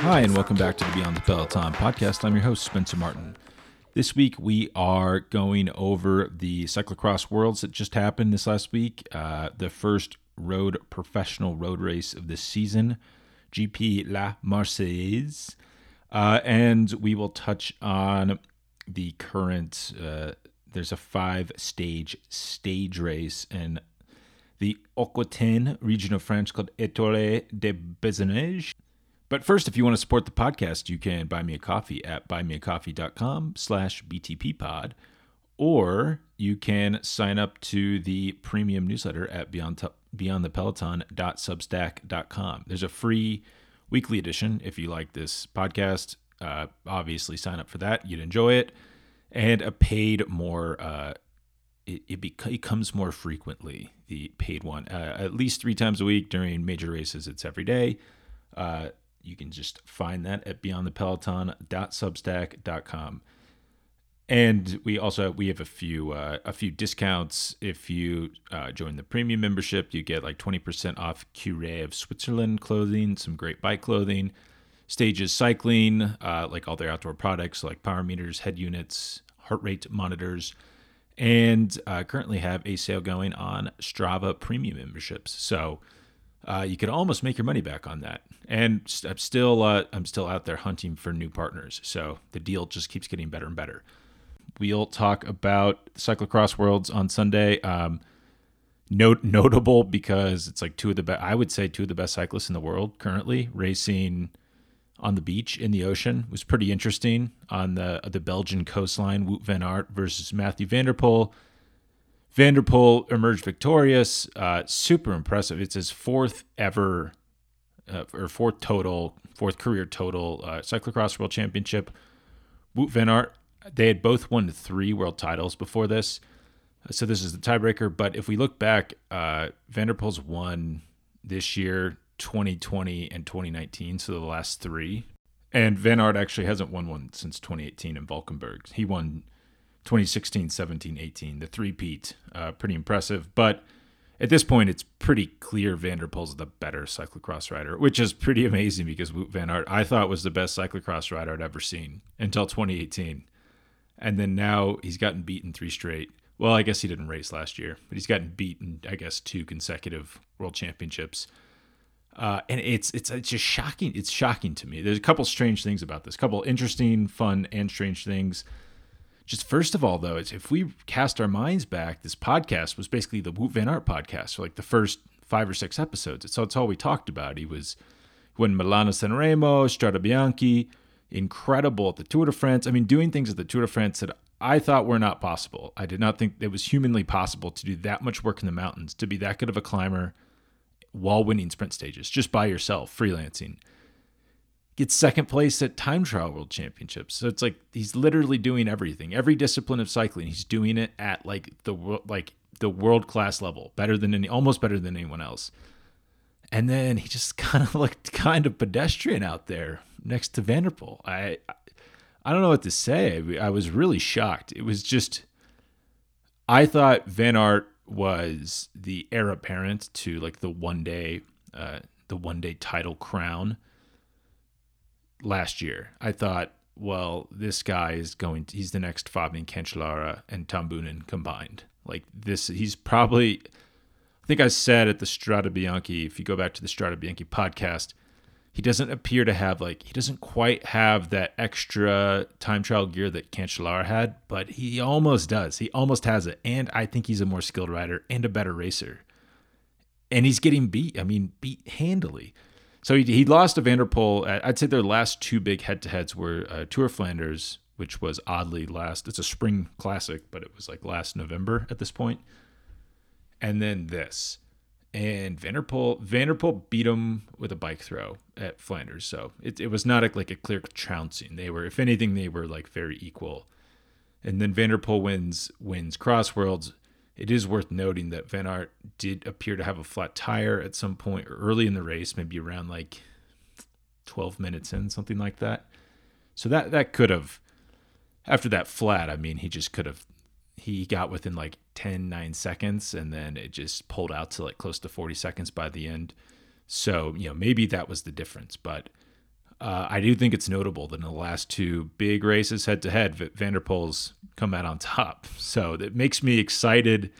Hi, and welcome back to the Beyond the Peloton podcast. I'm your host, Spencer Martin. This week, we are going over the cyclocross worlds that just happened this last week. Uh, the first road professional road race of the season, GP La Marseillaise. Uh, and we will touch on the current, uh, there's a five stage stage race in the Aquitaine region of France called Etoile de Bessèges. But first, if you want to support the podcast, you can buy me a coffee at buymeacoffee.com slash btppod, or you can sign up to the premium newsletter at beyond beyondthepeloton.substack.com. There's a free weekly edition if you like this podcast. Uh, obviously, sign up for that. You'd enjoy it. And a paid more, uh, it, it, bec- it comes more frequently, the paid one, uh, at least three times a week during major races. It's every day. Uh, you can just find that at beyondthepeloton.substack.com. And we also we have a few uh, a few discounts if you uh, join the premium membership. You get like twenty percent off Cuore of Switzerland clothing, some great bike clothing, Stages Cycling, uh, like all their outdoor products like power meters, head units, heart rate monitors, and uh, currently have a sale going on Strava premium memberships. So uh, you could almost make your money back on that. And I'm still uh, I'm still out there hunting for new partners. So the deal just keeps getting better and better. We'll talk about cyclocross worlds on Sunday. Um, note notable because it's like two of the best. I would say two of the best cyclists in the world currently racing on the beach in the ocean it was pretty interesting on the the Belgian coastline. Wout van Aert versus Mathieu van der Poel van der Poel emerged victorious. Uh, super impressive. It's his fourth ever, uh, or fourth total, fourth career total uh, cyclocross world championship. Wout van Aert, they had both won three world titles before this. So this is the tiebreaker. But if we look back, uh, van won this year, 2020 and 2019. So the last three. And Van Aert actually hasn't won one since 2018 in Valkenburg. He won 2016, 17, 18, the three-peat. Uh, pretty impressive. But at this point, it's pretty clear Van der the better cyclocross rider, which is pretty amazing because Wout Van Aert, I thought was the best cyclocross rider I'd ever seen until 2018. And then now he's gotten beaten three straight. Well, I guess he didn't race last year, but he's gotten beaten, I guess, two consecutive world championships. Uh, and it's it's it's just shocking. It's shocking to me. There's a couple strange things about this. A couple interesting, fun, and strange things just first of all, though, if we cast our minds back, this podcast was basically the Wout Van Aert podcast for like the first five or six episodes. So it's all we talked about. He was when Milano San Remo, Strade Bianche, incredible at the Tour de France. I mean, doing things at the Tour de France that I thought were not possible. I did not think it was humanly possible to do that much work in the mountains, to be that good of a climber while winning sprint stages, just by yourself, freelancing gets second place at time trial world championships. So it's like he's literally doing everything. Every discipline of cycling, he's doing it at like the like the world class level, better than any almost better than anyone else. And then he just kind of looked kind of pedestrian out there next to Van der Poel. I I don't know what to say. I was really shocked. It was just I thought Van Aert was the heir apparent to like the one day uh, the one day title crown last year. I thought, well, this guy is going. To, he's the next Fabian Cancellara and Tom Boonen combined. Like this, he's probably. I think I said at the Strade Bianche. If you go back to the Strade Bianche podcast, he doesn't appear to have like he doesn't quite have that extra time trial gear that Cancellara had, but he almost does. He almost has it, and I think he's a more skilled rider and a better racer. And he's getting beat. I mean, beat handily. So he, he lost to Van der Poel. At, I'd say their last two big head to heads were uh, Tour Flanders, which was oddly last. It's a spring classic, but it was like last November at this point. And then this. And Van der Van der Poel beat him with a bike throw at Flanders. So it, it was not a, like a clear trouncing. They were, if anything, they were like very equal. And then Van der Poel wins wins Crossworlds it is worth noting that Van Aert did appear to have a flat tire at some point early in the race, maybe around like 12 minutes in, something like that. So that that could have after that flat, I mean, he just could have he got within like 10 9 seconds and then it just pulled out to like close to 40 seconds by the end. So, you know, maybe that was the difference, but uh, I do think it's notable that in the last two big races head to head, Van der Poel's come out on top. So it makes me excited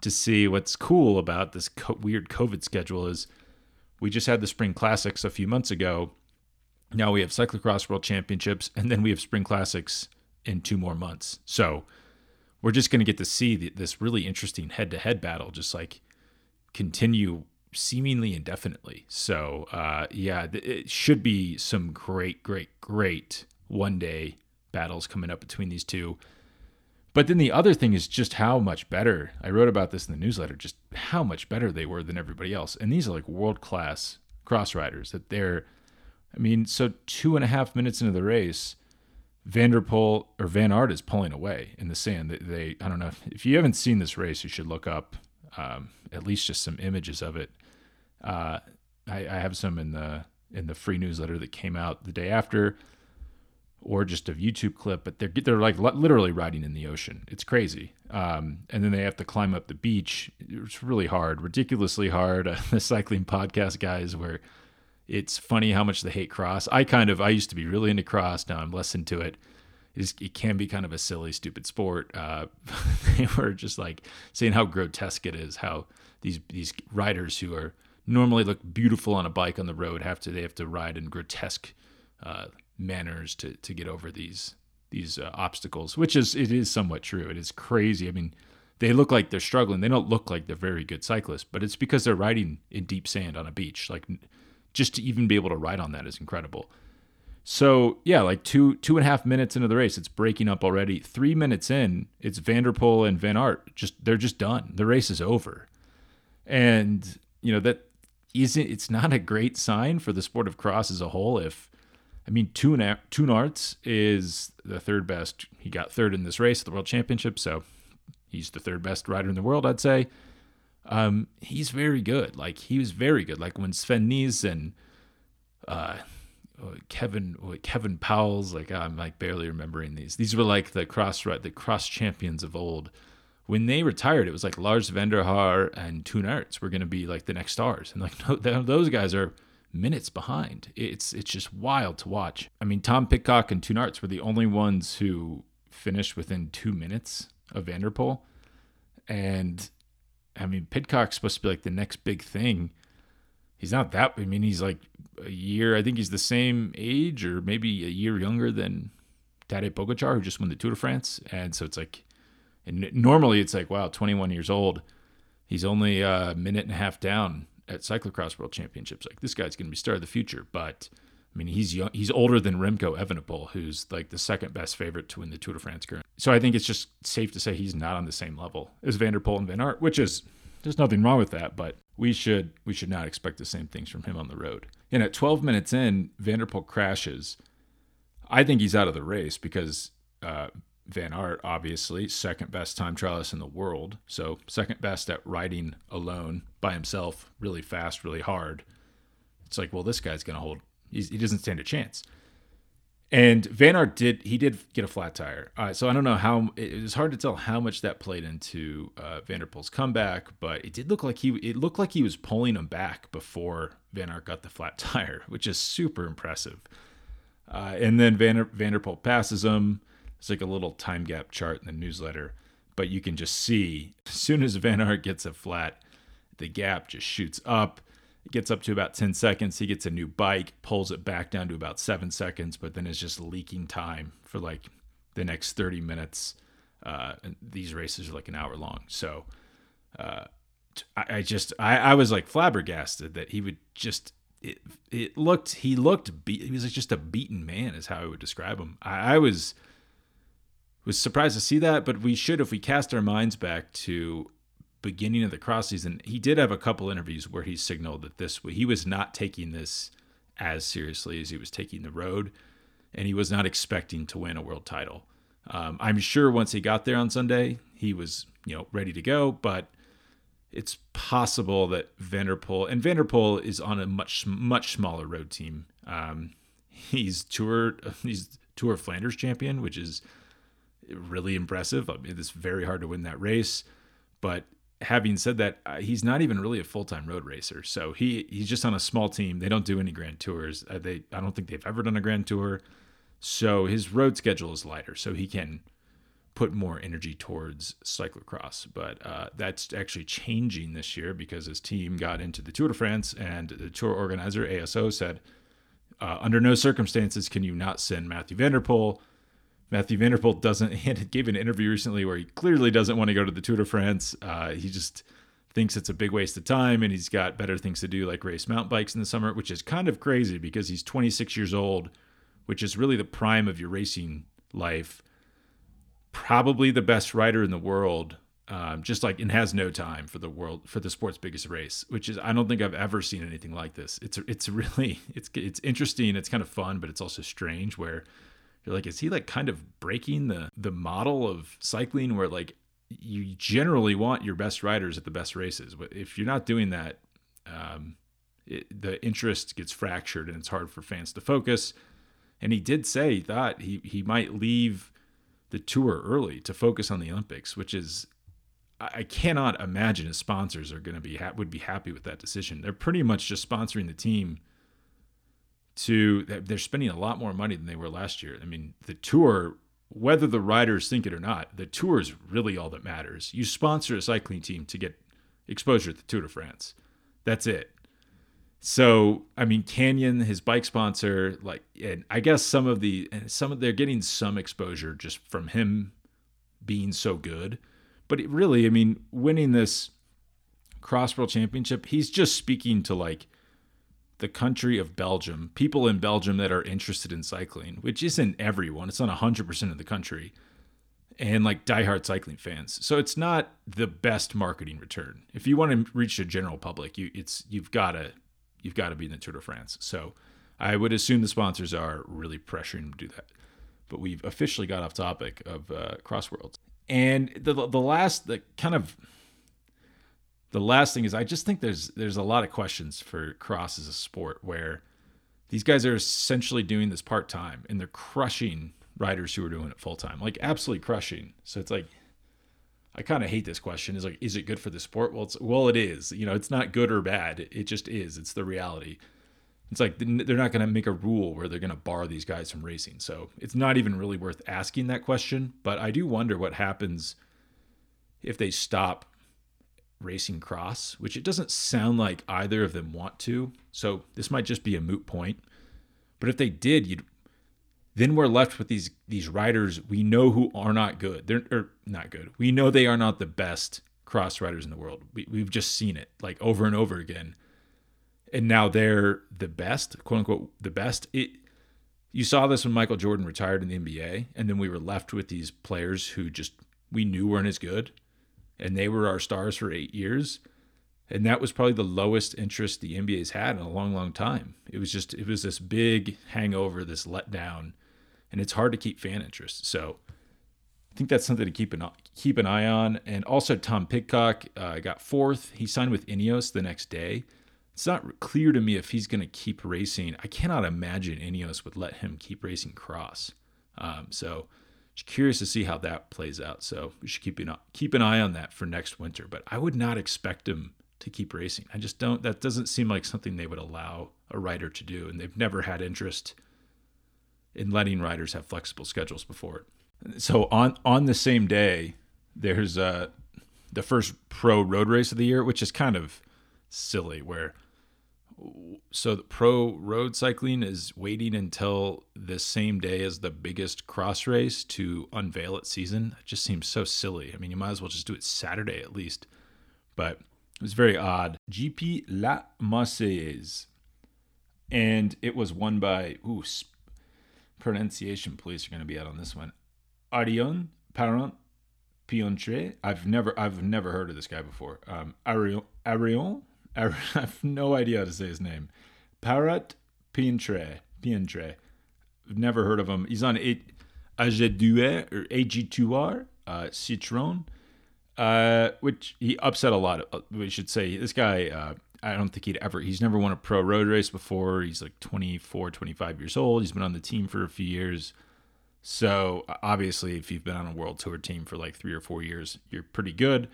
to see what's cool about this co- weird COVID schedule is we just had the spring classics a few months ago. Now we have cyclocross world championships and then we have spring classics in two more months. So we're just going to get to see the, this really interesting head to head battle just like continue seemingly indefinitely. So, uh, yeah, it should be some great, great, great one day battles coming up between these two. But then the other thing is just how much better. I wrote about this in the newsletter, just how much better they were than everybody else. And these are like world class cross riders that they're, I mean, so two and a half minutes into the race, Van der Poel or Van Aert is pulling away in the sand. They, they I don't know if, if you haven't seen this race, you should look up um, at least just some images of it. Uh, I, I, have some in the in the free newsletter that came out the day after, or just a YouTube clip. But they're they're like literally riding in the ocean. It's crazy. Um, and then they have to climb up the beach. It's really hard, ridiculously hard. Uh, the cycling podcast guys where it's funny how much they hate cross. I kind of I used to be really into cross. Now I'm less into it. It, is, it can be kind of a silly, stupid sport. Uh, they were just like saying how grotesque it is, how these these riders who are normally look beautiful on a bike on the road have to they have to ride in grotesque uh, manners to to get over these these uh, obstacles, which is it is somewhat true. It is crazy. I mean, they look like they're struggling. They don't look like they're very good cyclists, but it's because they're riding in deep sand on a beach. Like just to even be able to ride on that is incredible. So yeah, like two two and a half minutes into the race, it's breaking up already. Three minutes in, it's Van der Poel and Van Aert. Just they're just done. The race is over, and you know that isn't it's not a great sign for the sport of cross as a whole if I mean Toon Aerts is the third best. He got third in this race at the World Championship, so he's the third best rider in the world, I'd say. Um, he's very good. Like he was very good. Like when Sven Nys and uh, Kevin Kevin Pauwels, like I'm like barely remembering these. These were like the cross the cross champions of old when they retired, it was like Lars van der Haar and Toon Aerts were going to be like the next stars, and like no, those guys are minutes behind. It's it's just wild to watch. I mean, Tom Pidcock and Toon Aerts were the only ones who finished within two minutes of Van der Poel, and I mean, Pidcock's supposed to be like the next big thing. He's not that. I mean, he's like a year. I think he's the same age, or maybe a year younger than Tadej Pogacar, who just won the Tour de France. And so it's like and normally it's like, wow, 21 years old. He's only a minute and a half down at cyclocross world championships. Like this guy's going to be star of the future. But I mean, he's young, he's older than Remco Evenepoel, who's like the second best favorite to win the Tour de France current. So I think it's just safe to say he's not on the same level as Van der Poel and Van Aert, which is there's nothing wrong with that, but we should we should not expect the same things from him on the road. And at 12 minutes in, Van der Poel crashes. I think he's out of the race because uh, Van Aert, obviously, second best time trialist in the world. So, second best at riding alone by himself, really fast, really hard. It's like, well, this guy's going to hold, He's, he doesn't stand a chance. And Van Aert did, he did get a flat tire. Uh, so, I don't know how, it was hard to tell how much that played into uh, Van der Poel's comeback, but it did look like he, it looked like he was pulling him back before Van Aert got the flat tire, which is super impressive. Uh, and then Van, Van der Poel passes him it's like a little time gap chart in the newsletter, but you can just see as soon as Van Aert gets a flat, the gap just shoots up. It gets up to about 10 seconds. He gets a new bike, pulls it back down to about seven seconds, but then it's just leaking time for like the next 30 minutes. Uh, these races are like an hour long. So uh, I, I, just, I, I was like flabbergasted that he would just it, it looked he looked be- he was just a beaten man is how I would describe him. I, I was was surprised to see that, but we should, if we cast our minds back to beginning of the cross season, he did have a couple interviews where he signaled that this he was not taking this as seriously as he was taking the road, and he was not expecting to win a world title. Um, I'm sure once he got there on Sunday, he was you know ready to go, but it's possible that Van der Poel and Van der Poel is on a much much smaller road team. Um, he's tour he's Tour Flanders champion, which is really impressive. I mean, it's very hard to win that race, but having said that, uh, he's not even really a full time road racer. So he he's just on a small team. They don't do any grand tours. Uh, they I don't think they've ever done a grand tour. So his road schedule is lighter, so he can put more energy towards cyclocross. But uh, that's actually changing this year because his team got into the Tour de France, and the tour organizer ASO said, uh, under no circumstances can you not send Mathieu van der Poel. Mathieu van der Poel doesn't. He gave an interview recently where he clearly doesn't want to go to the Tour de France. Uh, he just thinks it's a big waste of time, and he's got better things to do, like race mountain bikes in the summer, which is kind of crazy because he's 26 years old which is really the prime of your racing life, probably the best rider in the world. Um, just like and has no time for the world for the sport's biggest race, which is I don't think I've ever seen anything like this. It's it's really it's it's interesting. It's kind of fun, but it's also strange. Where you're like, is he like kind of breaking the the model of cycling, where like you generally want your best riders at the best races. But if you're not doing that, um, it, the interest gets fractured and it's hard for fans to focus. And he did say he thought he, he might leave the tour early to focus on the Olympics, which is I cannot imagine his sponsors are going to be ha- would be happy with that decision. They're pretty much just sponsoring the team to they're spending a lot more money than they were last year. I mean, the tour whether the riders think it or not, the tour is really all that matters. You sponsor a cycling team to get exposure to the Tour de France. That's it. So I mean, Canyon, his bike sponsor, like, and I guess some of the and some of they're getting some exposure just from him being so good. But really, I mean, winning this cross world championship, he's just speaking to like the country of Belgium, people in Belgium that are interested in cycling, which isn't everyone. It's not hundred percent of the country, and like diehard cycling fans. So it's not the best marketing return. If you want to reach the general public, you it's you've got to you've got to be in the Tour de France. So I would assume the sponsors are really pressuring to do that. But we've officially got off topic of uh, Crossworlds. And the the last the kind of the last thing is I just think there's there's a lot of questions for cross as a sport where these guys are essentially doing this part time and they're crushing riders who are doing it full time, like absolutely crushing. So it's like I kind of hate this question. Is like, is it good for the sport? Well, it's well, it is. You know, it's not good or bad. It just is. It's the reality. It's like they're not going to make a rule where they're going to bar these guys from racing. So it's not even really worth asking that question. But I do wonder what happens if they stop racing cross, which it doesn't sound like either of them want to. So this might just be a moot point. But if they did, you'd then we're left with these these riders we know who are not good. They're or not good. We know they are not the best cross riders in the world. We, we've just seen it like over and over again. And now they're the best, quote unquote, the best. It you saw this when Michael Jordan retired in the NBA, and then we were left with these players who just we knew weren't as good, and they were our stars for eight years. And that was probably the lowest interest the NBA's had in a long, long time. It was just it was this big hangover, this letdown and it's hard to keep fan interest. So I think that's something to keep an keep an eye on. And also, Tom Pidcock uh, got fourth. He signed with Ineos the next day. It's not clear to me if he's going to keep racing. I cannot imagine Ineos would let him keep racing cross. Um, so, curious to see how that plays out. So we should keep an keep an eye on that for next winter. But I would not expect him to keep racing. I just don't. That doesn't seem like something they would allow a rider to do, and they've never had interest in letting riders have flexible schedules before. So on on the same day, there's uh, the first pro road race of the year, which is kind of silly. Where so the pro road cycling is waiting until the same day as the biggest cross race to unveil its season. It just seems so silly. I mean, you might as well just do it Saturday at least. But it was very odd. GP La Marseillaise. And it was won by ooh, pronunciation police are going to be out on this one. Arion Parent Piontre. I've never I've never heard of this guy before. Um, Arion Arion. I have no idea how to say his name. Parat. Piontre. I've never heard of him. He's on AG2R or AG2R uh, Citroen, uh, which he upset a lot. Of, we should say this guy. Uh, I don't think he'd ever, he's never won a pro road race before. He's like 24, 25 years old. He's been on the team for a few years. So obviously, if you've been on a world tour team for like three or four years, you're pretty good.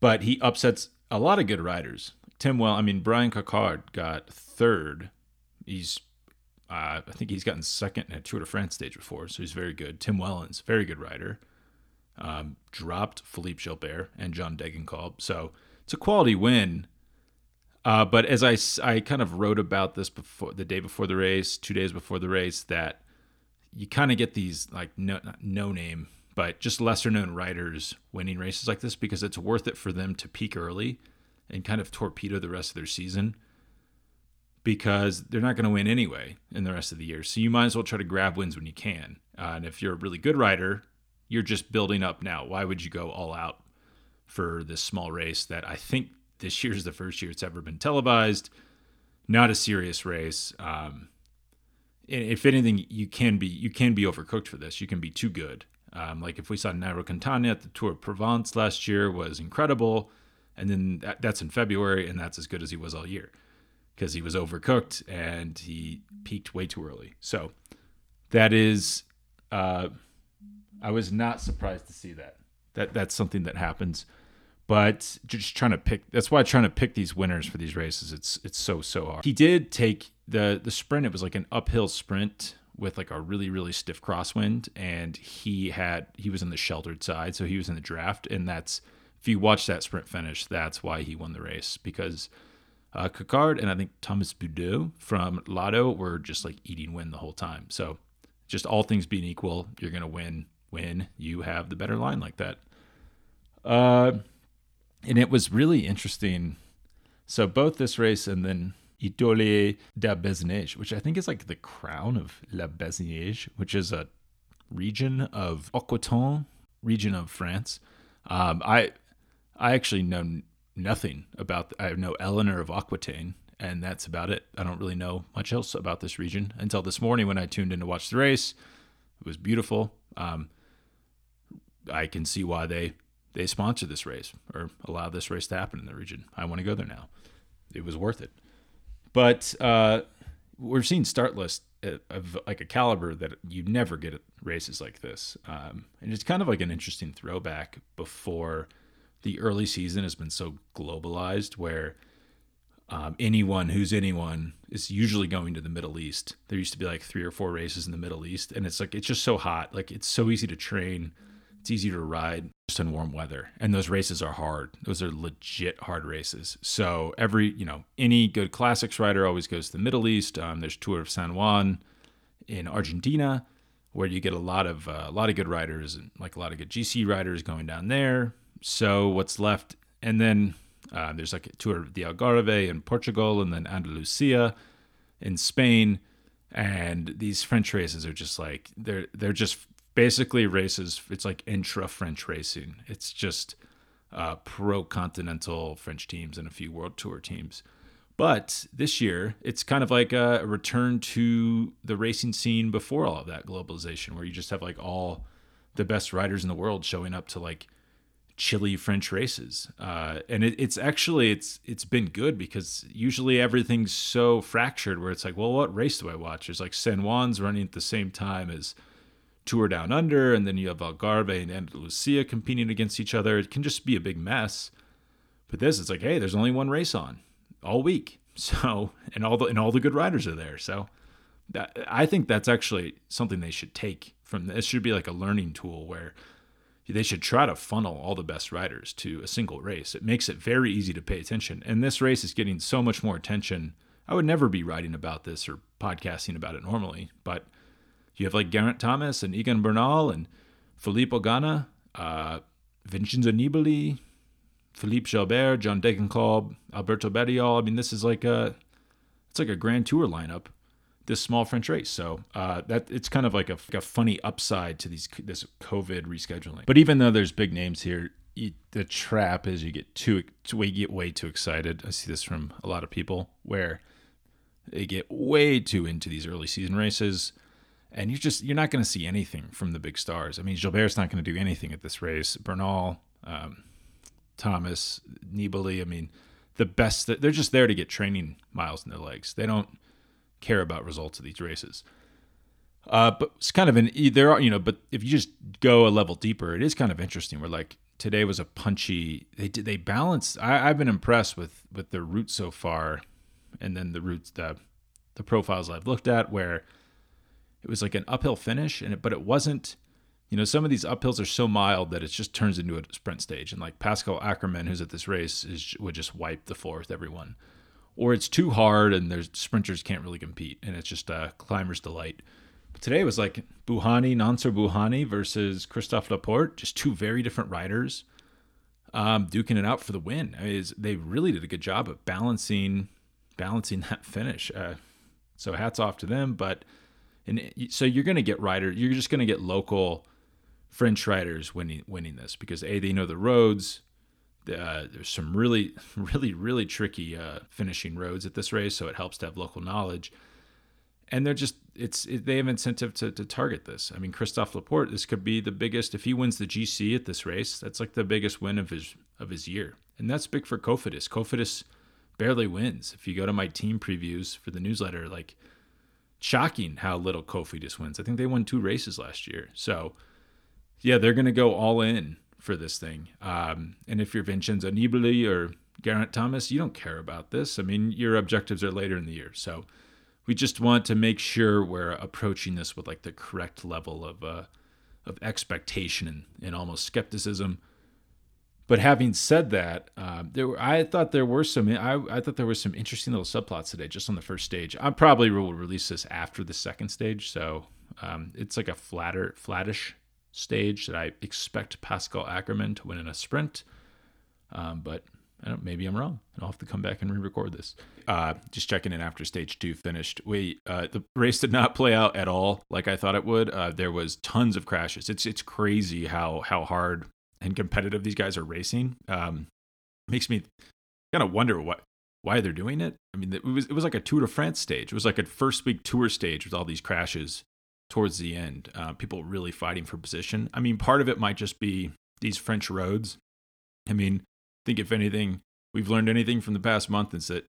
but he upsets a lot of good riders. Tim Well, I mean Bryan Coquard got third. He's uh, I think he's gotten second at Tour de France stage before, so he's very good. Tim Wellens, very good rider. Um, dropped Philippe Gilbert and John Degenkolb, so it's a quality win. Uh, but as I, I kind of wrote about this before the day before the race, two days before the race, that you kind of get these like no, no name, but just lesser known riders winning races like this because it's worth it for them to peak early and kind of torpedo the rest of their season because they're not going to win anyway in the rest of the year. So you might as well try to grab wins when you can. Uh, and if you're a really good rider, you're just building up now. Why would you go all out for this small race that I think this year is the first year it's ever been televised? Not a serious race. Um, if anything, you can be you can be overcooked for this. You can be too good. Um, like if we saw Nairo Quintana at the Tour of Provence last year was incredible, and then that, that's in February, and that's as good as he was all year because he was overcooked and he peaked way too early. So that is, uh, I was not surprised to see that. That that's something that happens, but just trying to pick. That's why trying to pick these winners for these races. It's it's so so hard. He did take the the sprint. It was like an uphill sprint with like a really really stiff crosswind, and he had he was in the sheltered side, so he was in the draft, and that's if you watch that sprint finish, that's why he won the race because uh, Coquard and I think Thomas Baudu from Lotto were just like eating win the whole time. So just all things being equal, you're to win when you have the better line like that. Uh, and it was really interesting. So both this race and then Étoile de Bessèges, which I think is like the crown of La Bessèges, which is a region of Aquitaine, region of France. Um, I I actually know nothing about. I know Eleanor of Aquitaine, and that's about it. I don't really know much else about this region until this morning when I tuned in to watch the race. It was beautiful. Um, I can see why they they sponsor this race or allow this race to happen in the region. I want to go there now. It was worth it. But uh, we're seeing start lists of like a caliber that you never get at races like this, um, and it's kind of like an interesting throwback before the early season has been so globalized where um, anyone who's anyone is usually going to the Middle East. There used to be like three or four races in the Middle East, and it's like it's just so hot. Like it's so easy to train, it's easy to ride just in warm weather, and those races are hard. Those are legit hard races. So every you know any good classics rider always goes to the Middle East. Um, there's Tour of San Juan in Argentina, where you get a lot of uh, a lot of good riders and like a lot of good GC riders going down there. So what's left, and then uh, there's like a tour of the Algarve in Portugal, and then Andalusia in Spain, and these French races are just like they're they're just basically races. It's like intra French racing. It's just uh, pro continental French teams and a few World Tour teams. But this year, it's kind of like a return to the racing scene before all of that globalization, where you just have like all the best riders in the world showing up to like chilly French races, uh, and it, it's actually it's it's been good because usually everything's so fractured where it's like, well, what race do I watch? There's like San Juan's running at the same time as Tour Down Under, and then you have Algarve and Andalusia competing against each other. It can just be a big mess. But this, it's like, hey, there's only one race on all week, so and all the and all the good riders are there. So that, I think that's actually something they should take from this. It should be like a learning tool where they should try to funnel all the best riders to a single race. It makes it very easy to pay attention. And this race is getting so much more attention. I would never be writing about this or podcasting about it normally, but you have like Geraint Thomas and Egan Bernal and Filippo Ganna, uh, Vincenzo Nibali, Philippe Gilbert, John Degenkolb, Alberto Bettiol. I mean, this is like a it's like a grand tour lineup this small French race. So uh, that it's kind of like a, like a, funny upside to these this COVID rescheduling. But even though there's big names here, you, the trap is you get too you get way too excited. I see this from a lot of people where they get way too into these early season races. And you're just you're not going to see anything from the big stars. I mean, Gilbert's not going to do anything at this race. Bernal, um, Thomas, Nibali. I mean, the best. They're just there to get training miles in their legs. They don't care about results of these races. Uh, but it's kind of an there are you know, but if you just go a level deeper, it is kind of interesting. Where like today was a punchy. They did they balanced. I, I've been impressed with with their routes so far, and then the routes the the profiles I've looked at where it was like an uphill finish, and it, but it wasn't. You know, some of these uphills are so mild that it just turns into a sprint stage, and like Pascal Ackermann, who's at this race, is would just wipe the floor with everyone, or it's too hard and there's sprinters can't really compete, and it's just a climber's delight. But today was like Bouhanni, Nacer Bouhanni versus Christophe Laporte, just two very different riders, um, duking it out for the win. I mean, they really did a good job of balancing balancing that finish. Uh, so hats off to them. But and so you're going to get riders. You're just going to get local French riders winning winning this because a they know the roads. Uh, there's some really, really, really tricky uh, finishing roads at this race, so it helps to have local knowledge. And they're just it's it, they have incentive to, to target this. I mean, Christophe Laporte, this could be the biggest if he wins the GC at this race. That's like the biggest win of his of his year, and that's big for Cofidis. Cofidis barely wins. If you go to my team previews for the newsletter, like shocking how little Cofidis wins. I think they won two races last year. So yeah, they're going to go all in for this thing. Um, and if you're Vincenzo Nibali or Geraint Thomas, you don't care about this. I mean, your objectives are later in the year. So we just want to make sure we're approaching this with like the correct level of uh, of expectation and, and almost skepticism. But having said that, uh, there were, I thought there were some I, I thought there were some interesting little subplots today just on the first stage. I probably will release this after the second stage, so um, it's like a flatter flattish stage that I expect Pascal Ackermann to win in a sprint. Um, but maybe I'm wrong, and I'll have to come back and re-record this. Uh, just checking in after stage two finished. We uh, the race did not play out at all like I thought it would. Uh, there was tons of crashes. It's it's crazy how how hard and competitive these guys are racing. Um, makes me kind of wonder what why they're doing it. I mean, it was it was like a Tour de France stage. It was like a first week tour stage with all these crashes towards the end. Uh, people really fighting for position. I mean, part of it might just be these French roads. I mean, I think if anything, we've learned anything from the past month is that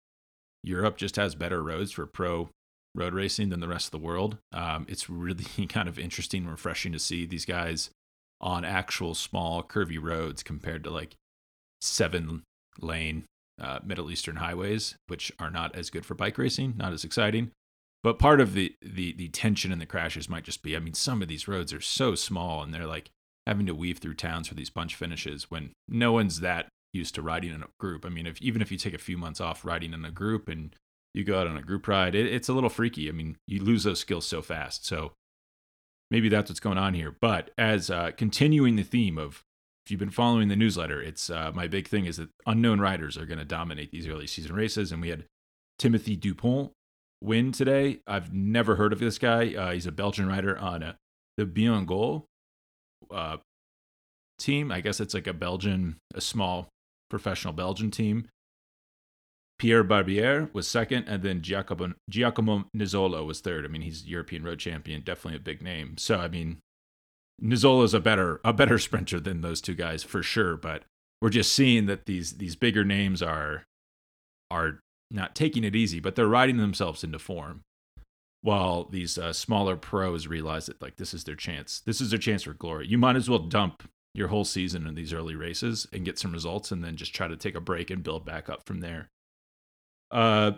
Europe just has better roads for pro road racing than the rest of the world. Um, it's really kind of interesting, and refreshing to see these guys on actual small curvy roads compared to like seven lane uh, Middle Eastern highways, which are not as good for bike racing, not as exciting. But part of the, the the tension in the crashes might just be, I mean, some of these roads are so small and they're like having to weave through towns for these bunch finishes when no one's that used to riding in a group. I mean, if even if you take a few months off riding in a group and you go out on a group ride, it, it's a little freaky. I mean, you lose those skills so fast. So maybe that's what's going on here. But as uh, continuing the theme of if you've been following the newsletter, it's uh, my big thing is that unknown riders are going to dominate these early season races, and we had Timothy Dupont win today. I've never heard of this guy. Uh, he's a Belgian rider on uh, the Bingoal uh, team. I guess it's like a Belgian, a small professional Belgian team. Pierre Barbier was second, and then Giacomo, Giacomo Nizzolo was third. I mean, he's European road champion, definitely a big name. So, I mean, Nizzolo is a better a better sprinter than those two guys for sure. But we're just seeing that these these bigger names are are not taking it easy, but they're riding themselves into form. While these uh, smaller pros realize that like this is their chance, this is their chance for glory. You might as well dump your whole season in these early races and get some results, and then just try to take a break and build back up from there. Uh,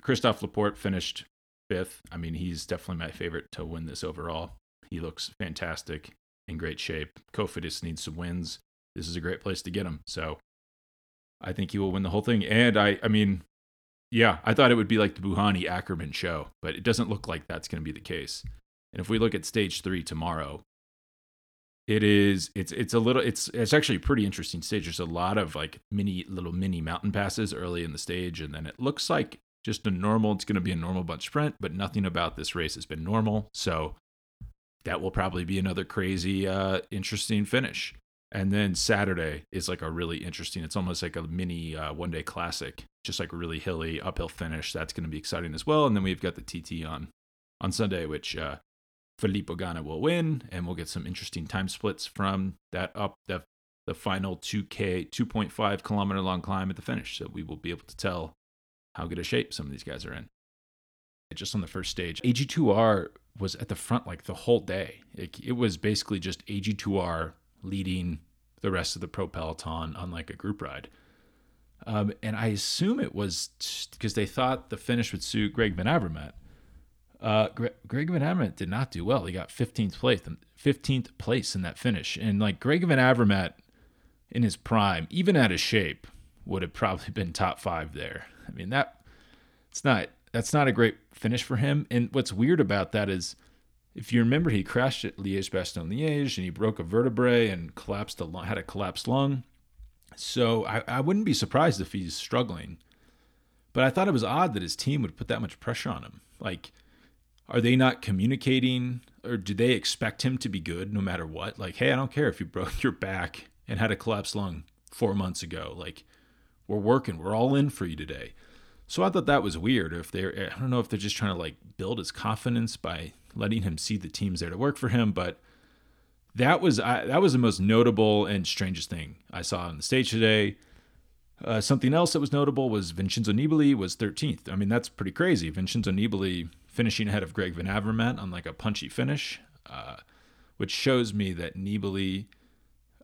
Christophe Laporte finished fifth. I mean, he's definitely my favorite to win this overall. He looks fantastic, in great shape. Cofidis needs some wins. This is a great place to get him. So I think he will win the whole thing. And I, I mean, yeah, I thought it would be like the Bouhanni Ackermann show, but it doesn't look like that's going to be the case. And if we look at stage three tomorrow, it is it's it's a little it's it's actually a pretty interesting stage. There's a lot of like mini little mini mountain passes early in the stage, and then it looks like just a normal. It's going to be a normal bunch sprint, but nothing about this race has been normal. So that will probably be another crazy, uh, interesting finish. And then Saturday is like a really interesting. It's almost like a mini uh, one day classic, just like a really hilly uphill finish. That's going to be exciting as well. And then we've got the TT on on Sunday, which uh, Filippo Ganna will win, and we'll get some interesting time splits from that up the the final 2K 2.5 kilometer long climb at the finish. So we will be able to tell how good a shape some of these guys are in. Just on the first stage, AG2R was at the front like the whole day. It, it was basically just AG2R leading the rest of the pro peloton on like a group ride. Um, and I assume it was because they thought the finish would suit Greg Van Avermaet. Uh, Greg Van Avermaet did not do well. He got 15th place, 15th place in that finish. And like Greg Van Avermaet in his prime, even out of shape, would have probably been top five there. I mean that it's not that's not a great finish for him. And what's weird about that is if you remember, he crashed at Liège Bastogne Liège and he broke a vertebrae and collapsed a had a collapsed lung. So I, I wouldn't be surprised if he's struggling. But I thought it was odd that his team would put that much pressure on him. Like, are they not communicating or do they expect him to be good no matter what? Like, hey, I don't care if you broke your back and had a collapsed lung four months ago. Like, we're working, we're all in for you today. So I thought that was weird. If they're, I don't know if they're just trying to like build his confidence by letting him see the teams there to work for him, but that was I, that was the most notable and strangest thing I saw on the stage today. Uh, something else that was notable was Vincenzo Nibali was 13th. I mean, that's pretty crazy. Vincenzo Nibali finishing ahead of Greg Van Avermaet on like a punchy finish, uh, which shows me that Nibali.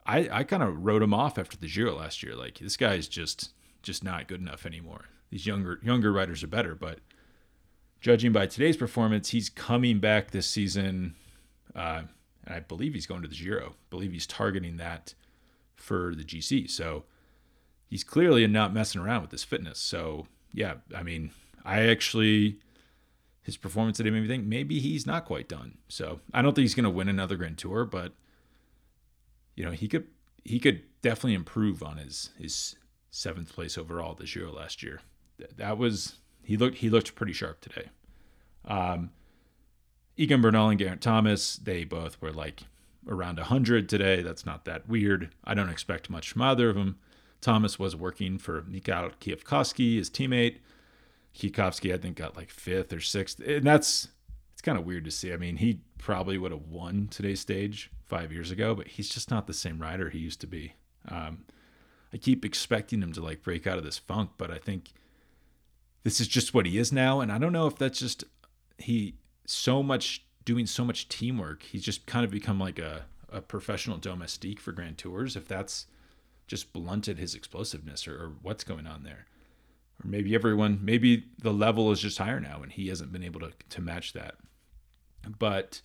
I, I kind of wrote him off after the Giro last year. Like this guy's just just not good enough anymore. These younger younger riders are better, but judging by today's performance, he's coming back this season. Uh, and I believe he's going to the Giro. I believe he's targeting that for the GC. So he's clearly not messing around with his fitness. So yeah, I mean, I actually his performance today made me think maybe he's not quite done. So I don't think he's going to win another Grand Tour, but you know he could he could definitely improve on his his seventh place overall this year last year. That was he looked he looked pretty sharp today. Um, Egan Bernal and Geraint Thomas, they both were like around 100 today. That's not that weird. I don't expect much from either of them. Thomas was working for Mikhail Kwiatkowski, his teammate. Kwiatkowski, I think, got like fifth or sixth. And that's it's kind of weird to see. I mean, he probably would have won today's stage five years ago, but he's just not the same rider he used to be. Um, I keep expecting him to like break out of this funk, but I think this is just what he is now. And I don't know if that's just he so much doing so much teamwork. He's just kind of become like a, a professional domestique for Grand Tours. If that's just blunted his explosiveness or, or what's going on there. Or maybe everyone, maybe the level is just higher now and he hasn't been able to, to match that. But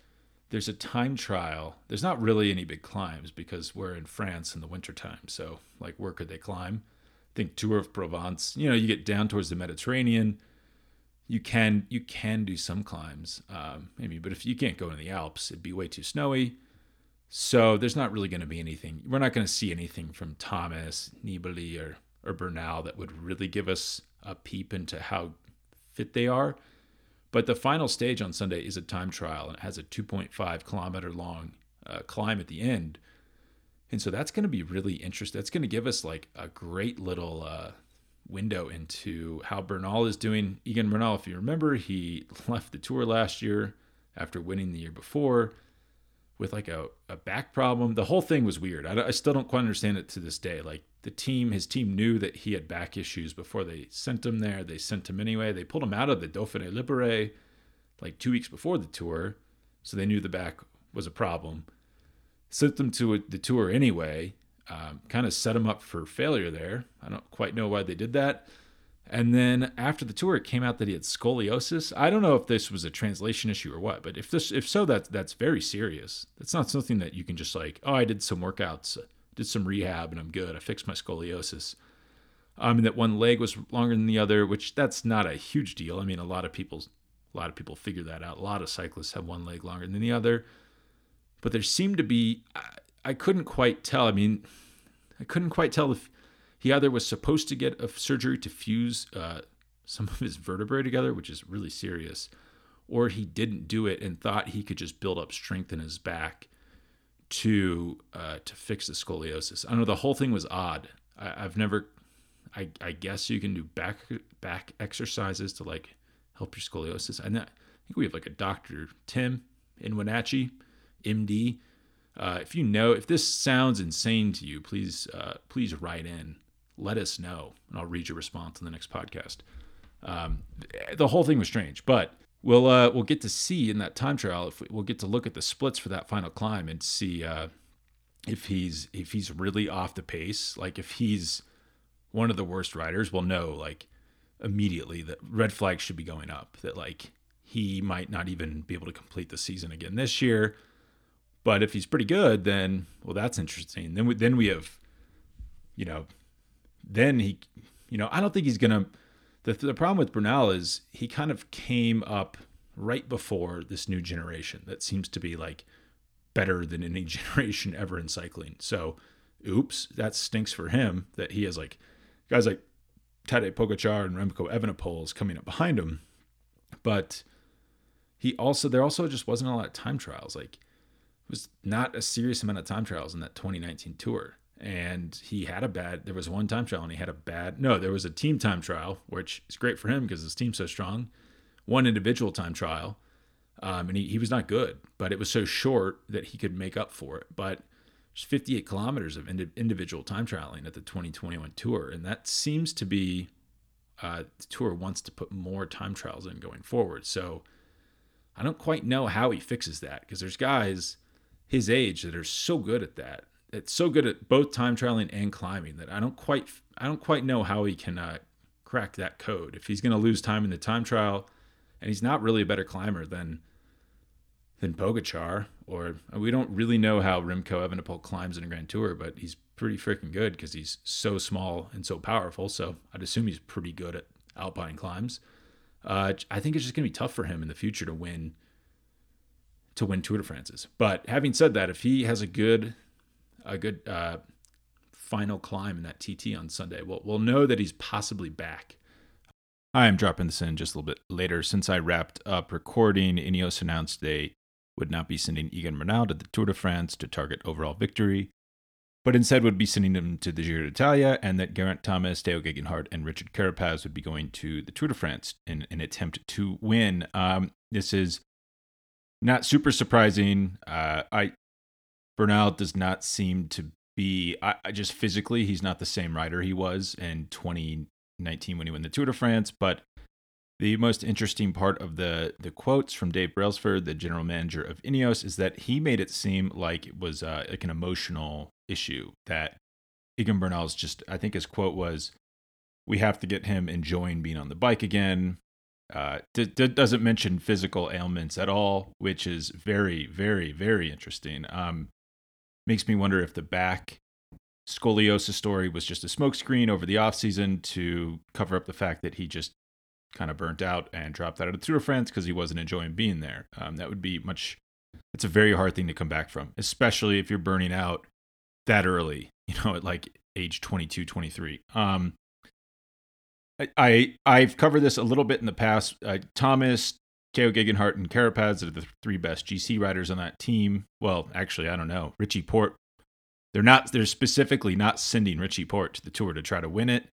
there's a time trial. There's not really any big climbs because we're in France in the wintertime. So, like, where could they climb? I think Tour of Provence, you know, you get down towards the Mediterranean you can you can do some climbs, um, maybe, but if you can't go in the Alps, it'd be way too snowy. So there's not really going to be anything. We're not going to see anything from Thomas, Nibali, or or Bernal that would really give us a peep into how fit they are. But the final stage on Sunday is a time trial, and it has a 2.5 kilometer long uh, climb at the end. And so that's going to be really interesting. That's going to give us like a great little uh, window into how Bernal is doing. Egan Bernal, if you remember, he left the tour last year after winning the year before with like a, a back problem. The whole thing was weird. I, I still don't quite understand it to this day. Like the team, his team knew that he had back issues before they sent him there. They sent him anyway. They pulled him out of the Dauphiné Libéré like two weeks before the tour. So they knew the back was a problem. Sent them to the tour anyway um, kind of set him up for failure there. I don't quite know why they did that. And then after the tour, it came out that he had scoliosis. I don't know if this was a translation issue or what, but if this, if so, that's that's very serious. That's not something that you can just like, oh, I did some workouts, did some rehab, and I'm good. I fixed my scoliosis. I mean, that one leg was longer than the other, which that's not a huge deal. I mean, a lot of people, a lot of people figure that out. A lot of cyclists have one leg longer than the other, but there seemed to be. I couldn't quite tell. I mean, I couldn't quite tell if he either was supposed to get a surgery to fuse uh, some of his vertebrae together, which is really serious, or he didn't do it and thought he could just build up strength in his back to uh, to fix the scoliosis. I don't know. The whole thing was odd. I, have never. I, I guess you can do back back exercises to like help your scoliosis. And I think we have like a doctor Tim in Wenatchee, MD uh, if you know if this sounds insane to you, please uh, please write in. Let us know, and I'll read your response in the next podcast. Um, the whole thing was strange, but we'll uh, we'll get to see in that time trial if we, we'll get to look at the splits for that final climb and see uh, if he's if he's really off the pace. Like if he's one of the worst riders, we'll know like immediately that red flags should be going up. That like he might not even be able to complete the season again this year. But if he's pretty good, then well, that's interesting. Then we then we have, you know, then he, you know, I don't think he's gonna. The the problem with Bernal is he kind of came up right before this new generation that seems to be like better than any generation ever in cycling. So, oops, that stinks for him that he has like guys like Tadej Pogacar and Remco Evenepoel coming up behind him. But he also there also just wasn't a lot of time trials. Like it was not a serious amount of time trials in that 2019 tour. And he had a bad there was one time trial and he had a bad no, there was a team time trial, which is great for him because his team's so strong. One individual time trial. Um, and he, he was not good, but it was so short that he could make up for it. But 58 kilometers of indi- individual time trialing at the 2021 tour, and that seems to be uh, the tour wants to put more time trials in going forward. So I don't quite know how he fixes that because there's guys his age that are so good at that. It's so good at both time trialing and climbing that I don't quite I don't quite know how he can uh, crack that code. If he's going to lose time in the time trial, and he's not really a better climber than than Pogacar, or we don't really know how Remco Evenepoel climbs in a Grand Tour, but he's pretty freaking good because he's so small and so powerful. So I'd assume he's pretty good at alpine climbs. Uh, I think it's just gonna be tough for him in the future to win to win Tour de France's. But having said that, if he has a good a good uh, final climb in that TT on Sunday, we'll we'll know that he's possibly back. I am dropping this in just a little bit later. Since I wrapped up recording, Ineos announced they would not be sending Egan Bernal to the Tour de France to target overall victory, but instead would be sending him to the Giro d'Italia, and that Geraint Thomas, Tao Geoghegan Hart, and Richard Carapaz would be going to the Tour de France in an attempt to win. Um, this is not super surprising. Uh, I Bernal does not seem to be. I, I just physically, he's not the same rider he was in 2019 when he won the Tour de France, but the most interesting part of the the quotes from Dave Brailsford, the general manager of Ineos, is that he made it seem like it was uh, like an emotional issue that Egan Bernal's just. I think his quote was, "We have to get him enjoying being on the bike again." Uh, d- d- doesn't mention physical ailments at all, which is very, very, very interesting. Um, makes me wonder if the back scoliosis story was just a smokescreen over the offseason to cover up the fact that he just kind of burnt out and dropped out of the Tour de France because he wasn't enjoying being there. Um, that would be much. It's a very hard thing to come back from, especially if you're burning out that early. You know, at like age 22, 23. Um, I, I have covered this a little bit in the past. Uh, Thomas, Tao Geoghegan Hart, and Carapaz are the three best GC riders on that team. Well, actually, I don't know. Richie Porte, They're not. They're specifically not sending Richie Porte to the tour to try to win it.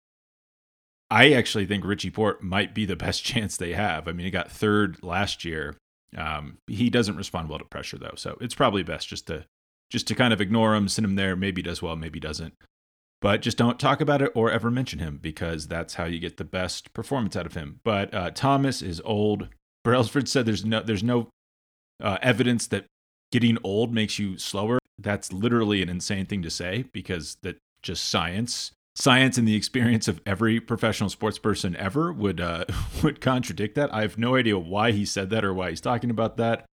I actually think Richie Porte might be the best chance they have. I mean, he got third last year. Um, he doesn't respond well to pressure though, so it's probably best just to just to kind of ignore him, send him there. Maybe does well, maybe doesn't. But just don't talk about it or ever mention him because that's how you get the best performance out of him. But uh, Thomas is old. Brailsford said there's no there's no uh, evidence that getting old makes you slower. That's literally an insane thing to say because that just science science and the experience of every professional sports person ever would uh, would contradict that. I have no idea why he said that or why he's talking about that.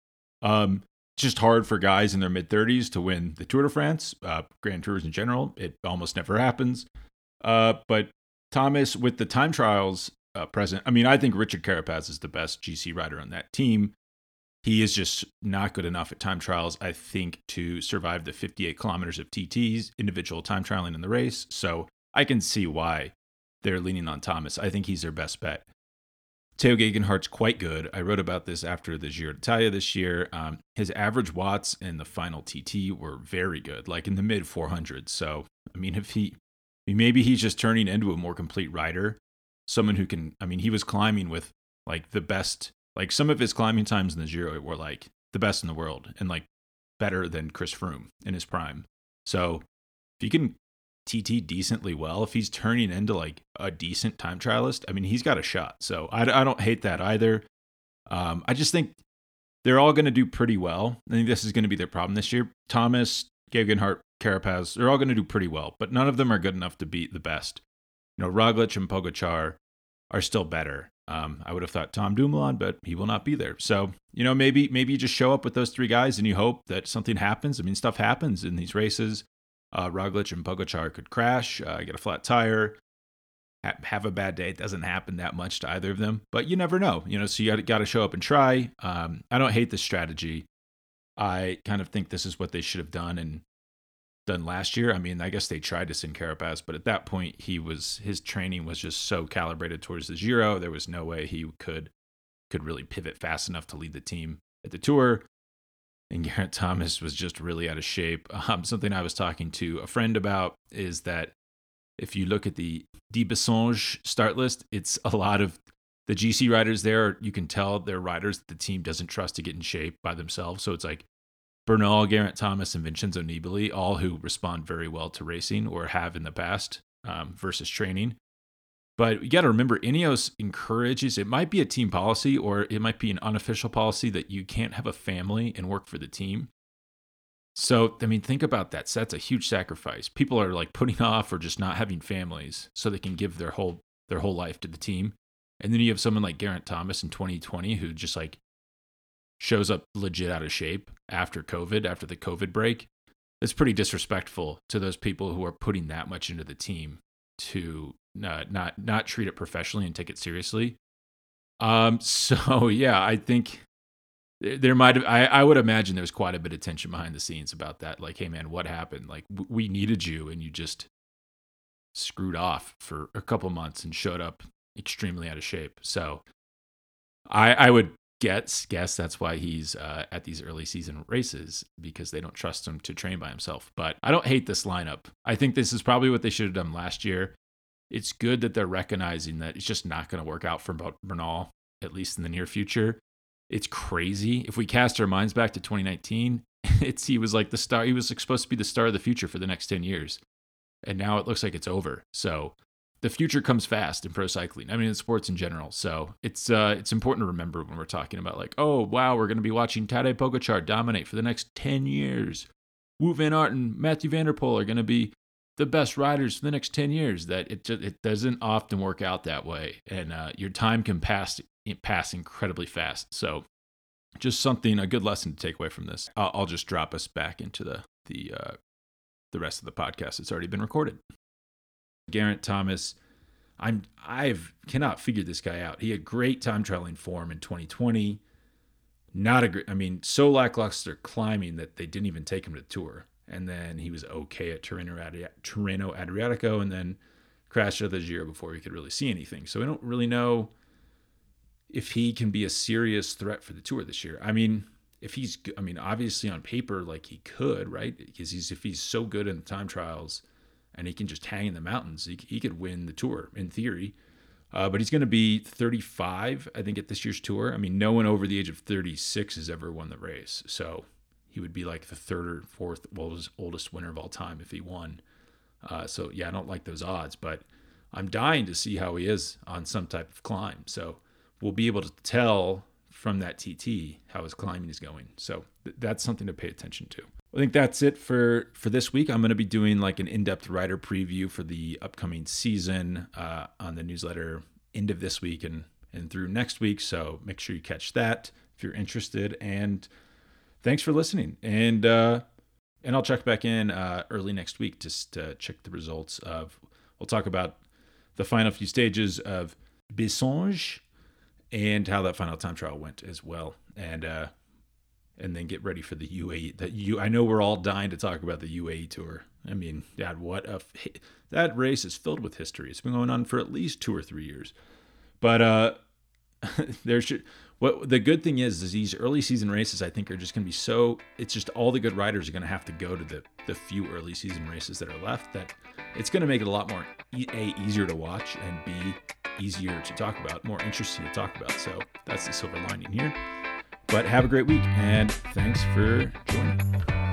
Um, just hard for guys in their mid 30s to win the Tour de France, uh, Grand Tours in general. It almost never happens. Uh, but Thomas, with the time trials uh, present, I mean, I think Richard Carapaz is the best GC rider on that team. He is just not good enough at time trials, I think, to survive the 58 kilometers of TTs, individual time trialing in the race. So I can see why they're leaning on Thomas. I think he's their best bet. Tao Geoghegan Hart's quite good. I wrote about this after the Giro d'Italia this year. Um, his average watts in the final TT were very good, like in the mid 400s. So, I mean, if he, maybe he's just turning into a more complete rider, someone who can, I mean, he was climbing with like the best, like some of his climbing times in the Giro were like the best in the world and like better than Chris Froome in his prime. So, if you can TT decently well, if he's turning into like a decent time trialist, I mean, he's got a shot. So I, I don't hate that either. Um, I just think they're all going to do pretty well. I think this is going to be their problem this year. Thomas, Geoghegan Carapaz, they're all going to do pretty well, but none of them are good enough to beat the best. You know, Roglic and Pogacar are still better. Um, I would have thought Tom Dumoulin, but he will not be there. So, you know, maybe maybe you just show up with those three guys and you hope that something happens. I mean, stuff happens in these races. Uh, Roglic and Pogacar could crash, uh, get a flat tire, ha- have a bad day. It doesn't happen that much to either of them, but you never know. You know, so you got to show up and try. Um, I don't hate this strategy. I kind of think this is what they should have done and done last year. I mean, I guess they tried to send Carapaz, but at that point, he was his training was just so calibrated towards the Giro. There was no way he could could really pivot fast enough to lead the team at the Tour. And Geraint Thomas was just really out of shape. Um, something I was talking to a friend about is that if you look at the De start list, it's a lot of the GC riders there. You can tell they're riders that the team doesn't trust to get in shape by themselves. So it's like Bernal, Geraint Thomas, and Vincenzo Nibali, all who respond very well to racing or have in the past um, versus training. But you got to remember, Ineos encourages, it might be a team policy or it might be an unofficial policy that you can't have a family and work for the team. So, I mean, think about that. So that's a huge sacrifice. People are like putting off or just not having families so they can give their whole their whole life to the team. And then you have someone like Geraint Thomas in 2020 who just like shows up legit out of shape after COVID, after the COVID break, it's pretty disrespectful to those people who are putting that much into the team to not not not treat it professionally and take it seriously. Um, so yeah, I think there might have I, I would imagine there's quite a bit of tension behind the scenes about that. Like, hey man, what happened? Like we needed you and you just screwed off for a couple months and showed up extremely out of shape. So I I would guess guess that's why he's uh, at these early season races because they don't trust him to train by himself. But I don't hate this lineup. I think this is probably what they should have done last year. It's good that they're recognizing that it's just not going to work out for Bernal at least in the near future. It's crazy. If we cast our minds back to 2019, it's he was like the star. He was supposed to be the star of the future for the next 10 years, and now it looks like it's over. So the future comes fast in pro cycling. I mean, in sports in general. So it's uh, it's important to remember when we're talking about like, oh wow, we're going to be watching Tadej Pogacar dominate for the next ten years. Wout van Aert and Mathieu van der Poel are going to be the best riders for the next ten years. That it just, it doesn't often work out that way, and uh, your time can pass pass incredibly fast. So just something a good lesson to take away from this. I'll, I'll just drop us back into the the uh, the rest of the podcast. It's already been recorded. Geraint Thomas, I'm I've cannot figure this guy out. He had great time trialing form in 2020. Not a great, I mean, so lackluster climbing that they didn't even take him to the tour. And then he was okay at Tirreno, Tirreno Adriatico and then crashed out the Giro before he could really see anything. So we don't really know if he can be a serious threat for the tour this year. I mean, if he's, I mean, obviously on paper, like he could, right? Because he's if he's so good in the time trials and he can just hang in the mountains. He, he could win the tour in theory. Uh, but he's going to be 35, I think, at this year's tour. I mean, no one over the age of 36 has ever won the race. So he would be like the third or fourth oldest, oldest winner of all time if he won. Uh, so, yeah, I don't like those odds, but I'm dying to see how he is on some type of climb. So we'll be able to tell from that TT how his climbing is going. So th- that's something to pay attention to. I think that's it for for this week. I'm going to be doing like an in-depth rider preview for the upcoming season uh, on the newsletter end of this week and and through next week. So make sure you catch that if you're interested. And thanks for listening. And uh, and I'll check back in uh, early next week just to check the results of. We'll talk about the final few stages of Bessèges and how that final time trial went as well. And uh, and then get ready for the UAE. That you, I know we're all dying to talk about the UAE tour. I mean, Dad, what a that race is filled with history. It's been going on for at least two or three years. But uh, there should what the good thing is is these early season races I think are just going to be so. It's just all the good riders are going to have to go to the the few early season races that are left. That it's going to make it a lot more a easier to watch and b easier to talk about, more interesting to talk about. So that's the silver lining here. But have a great week and thanks for joining.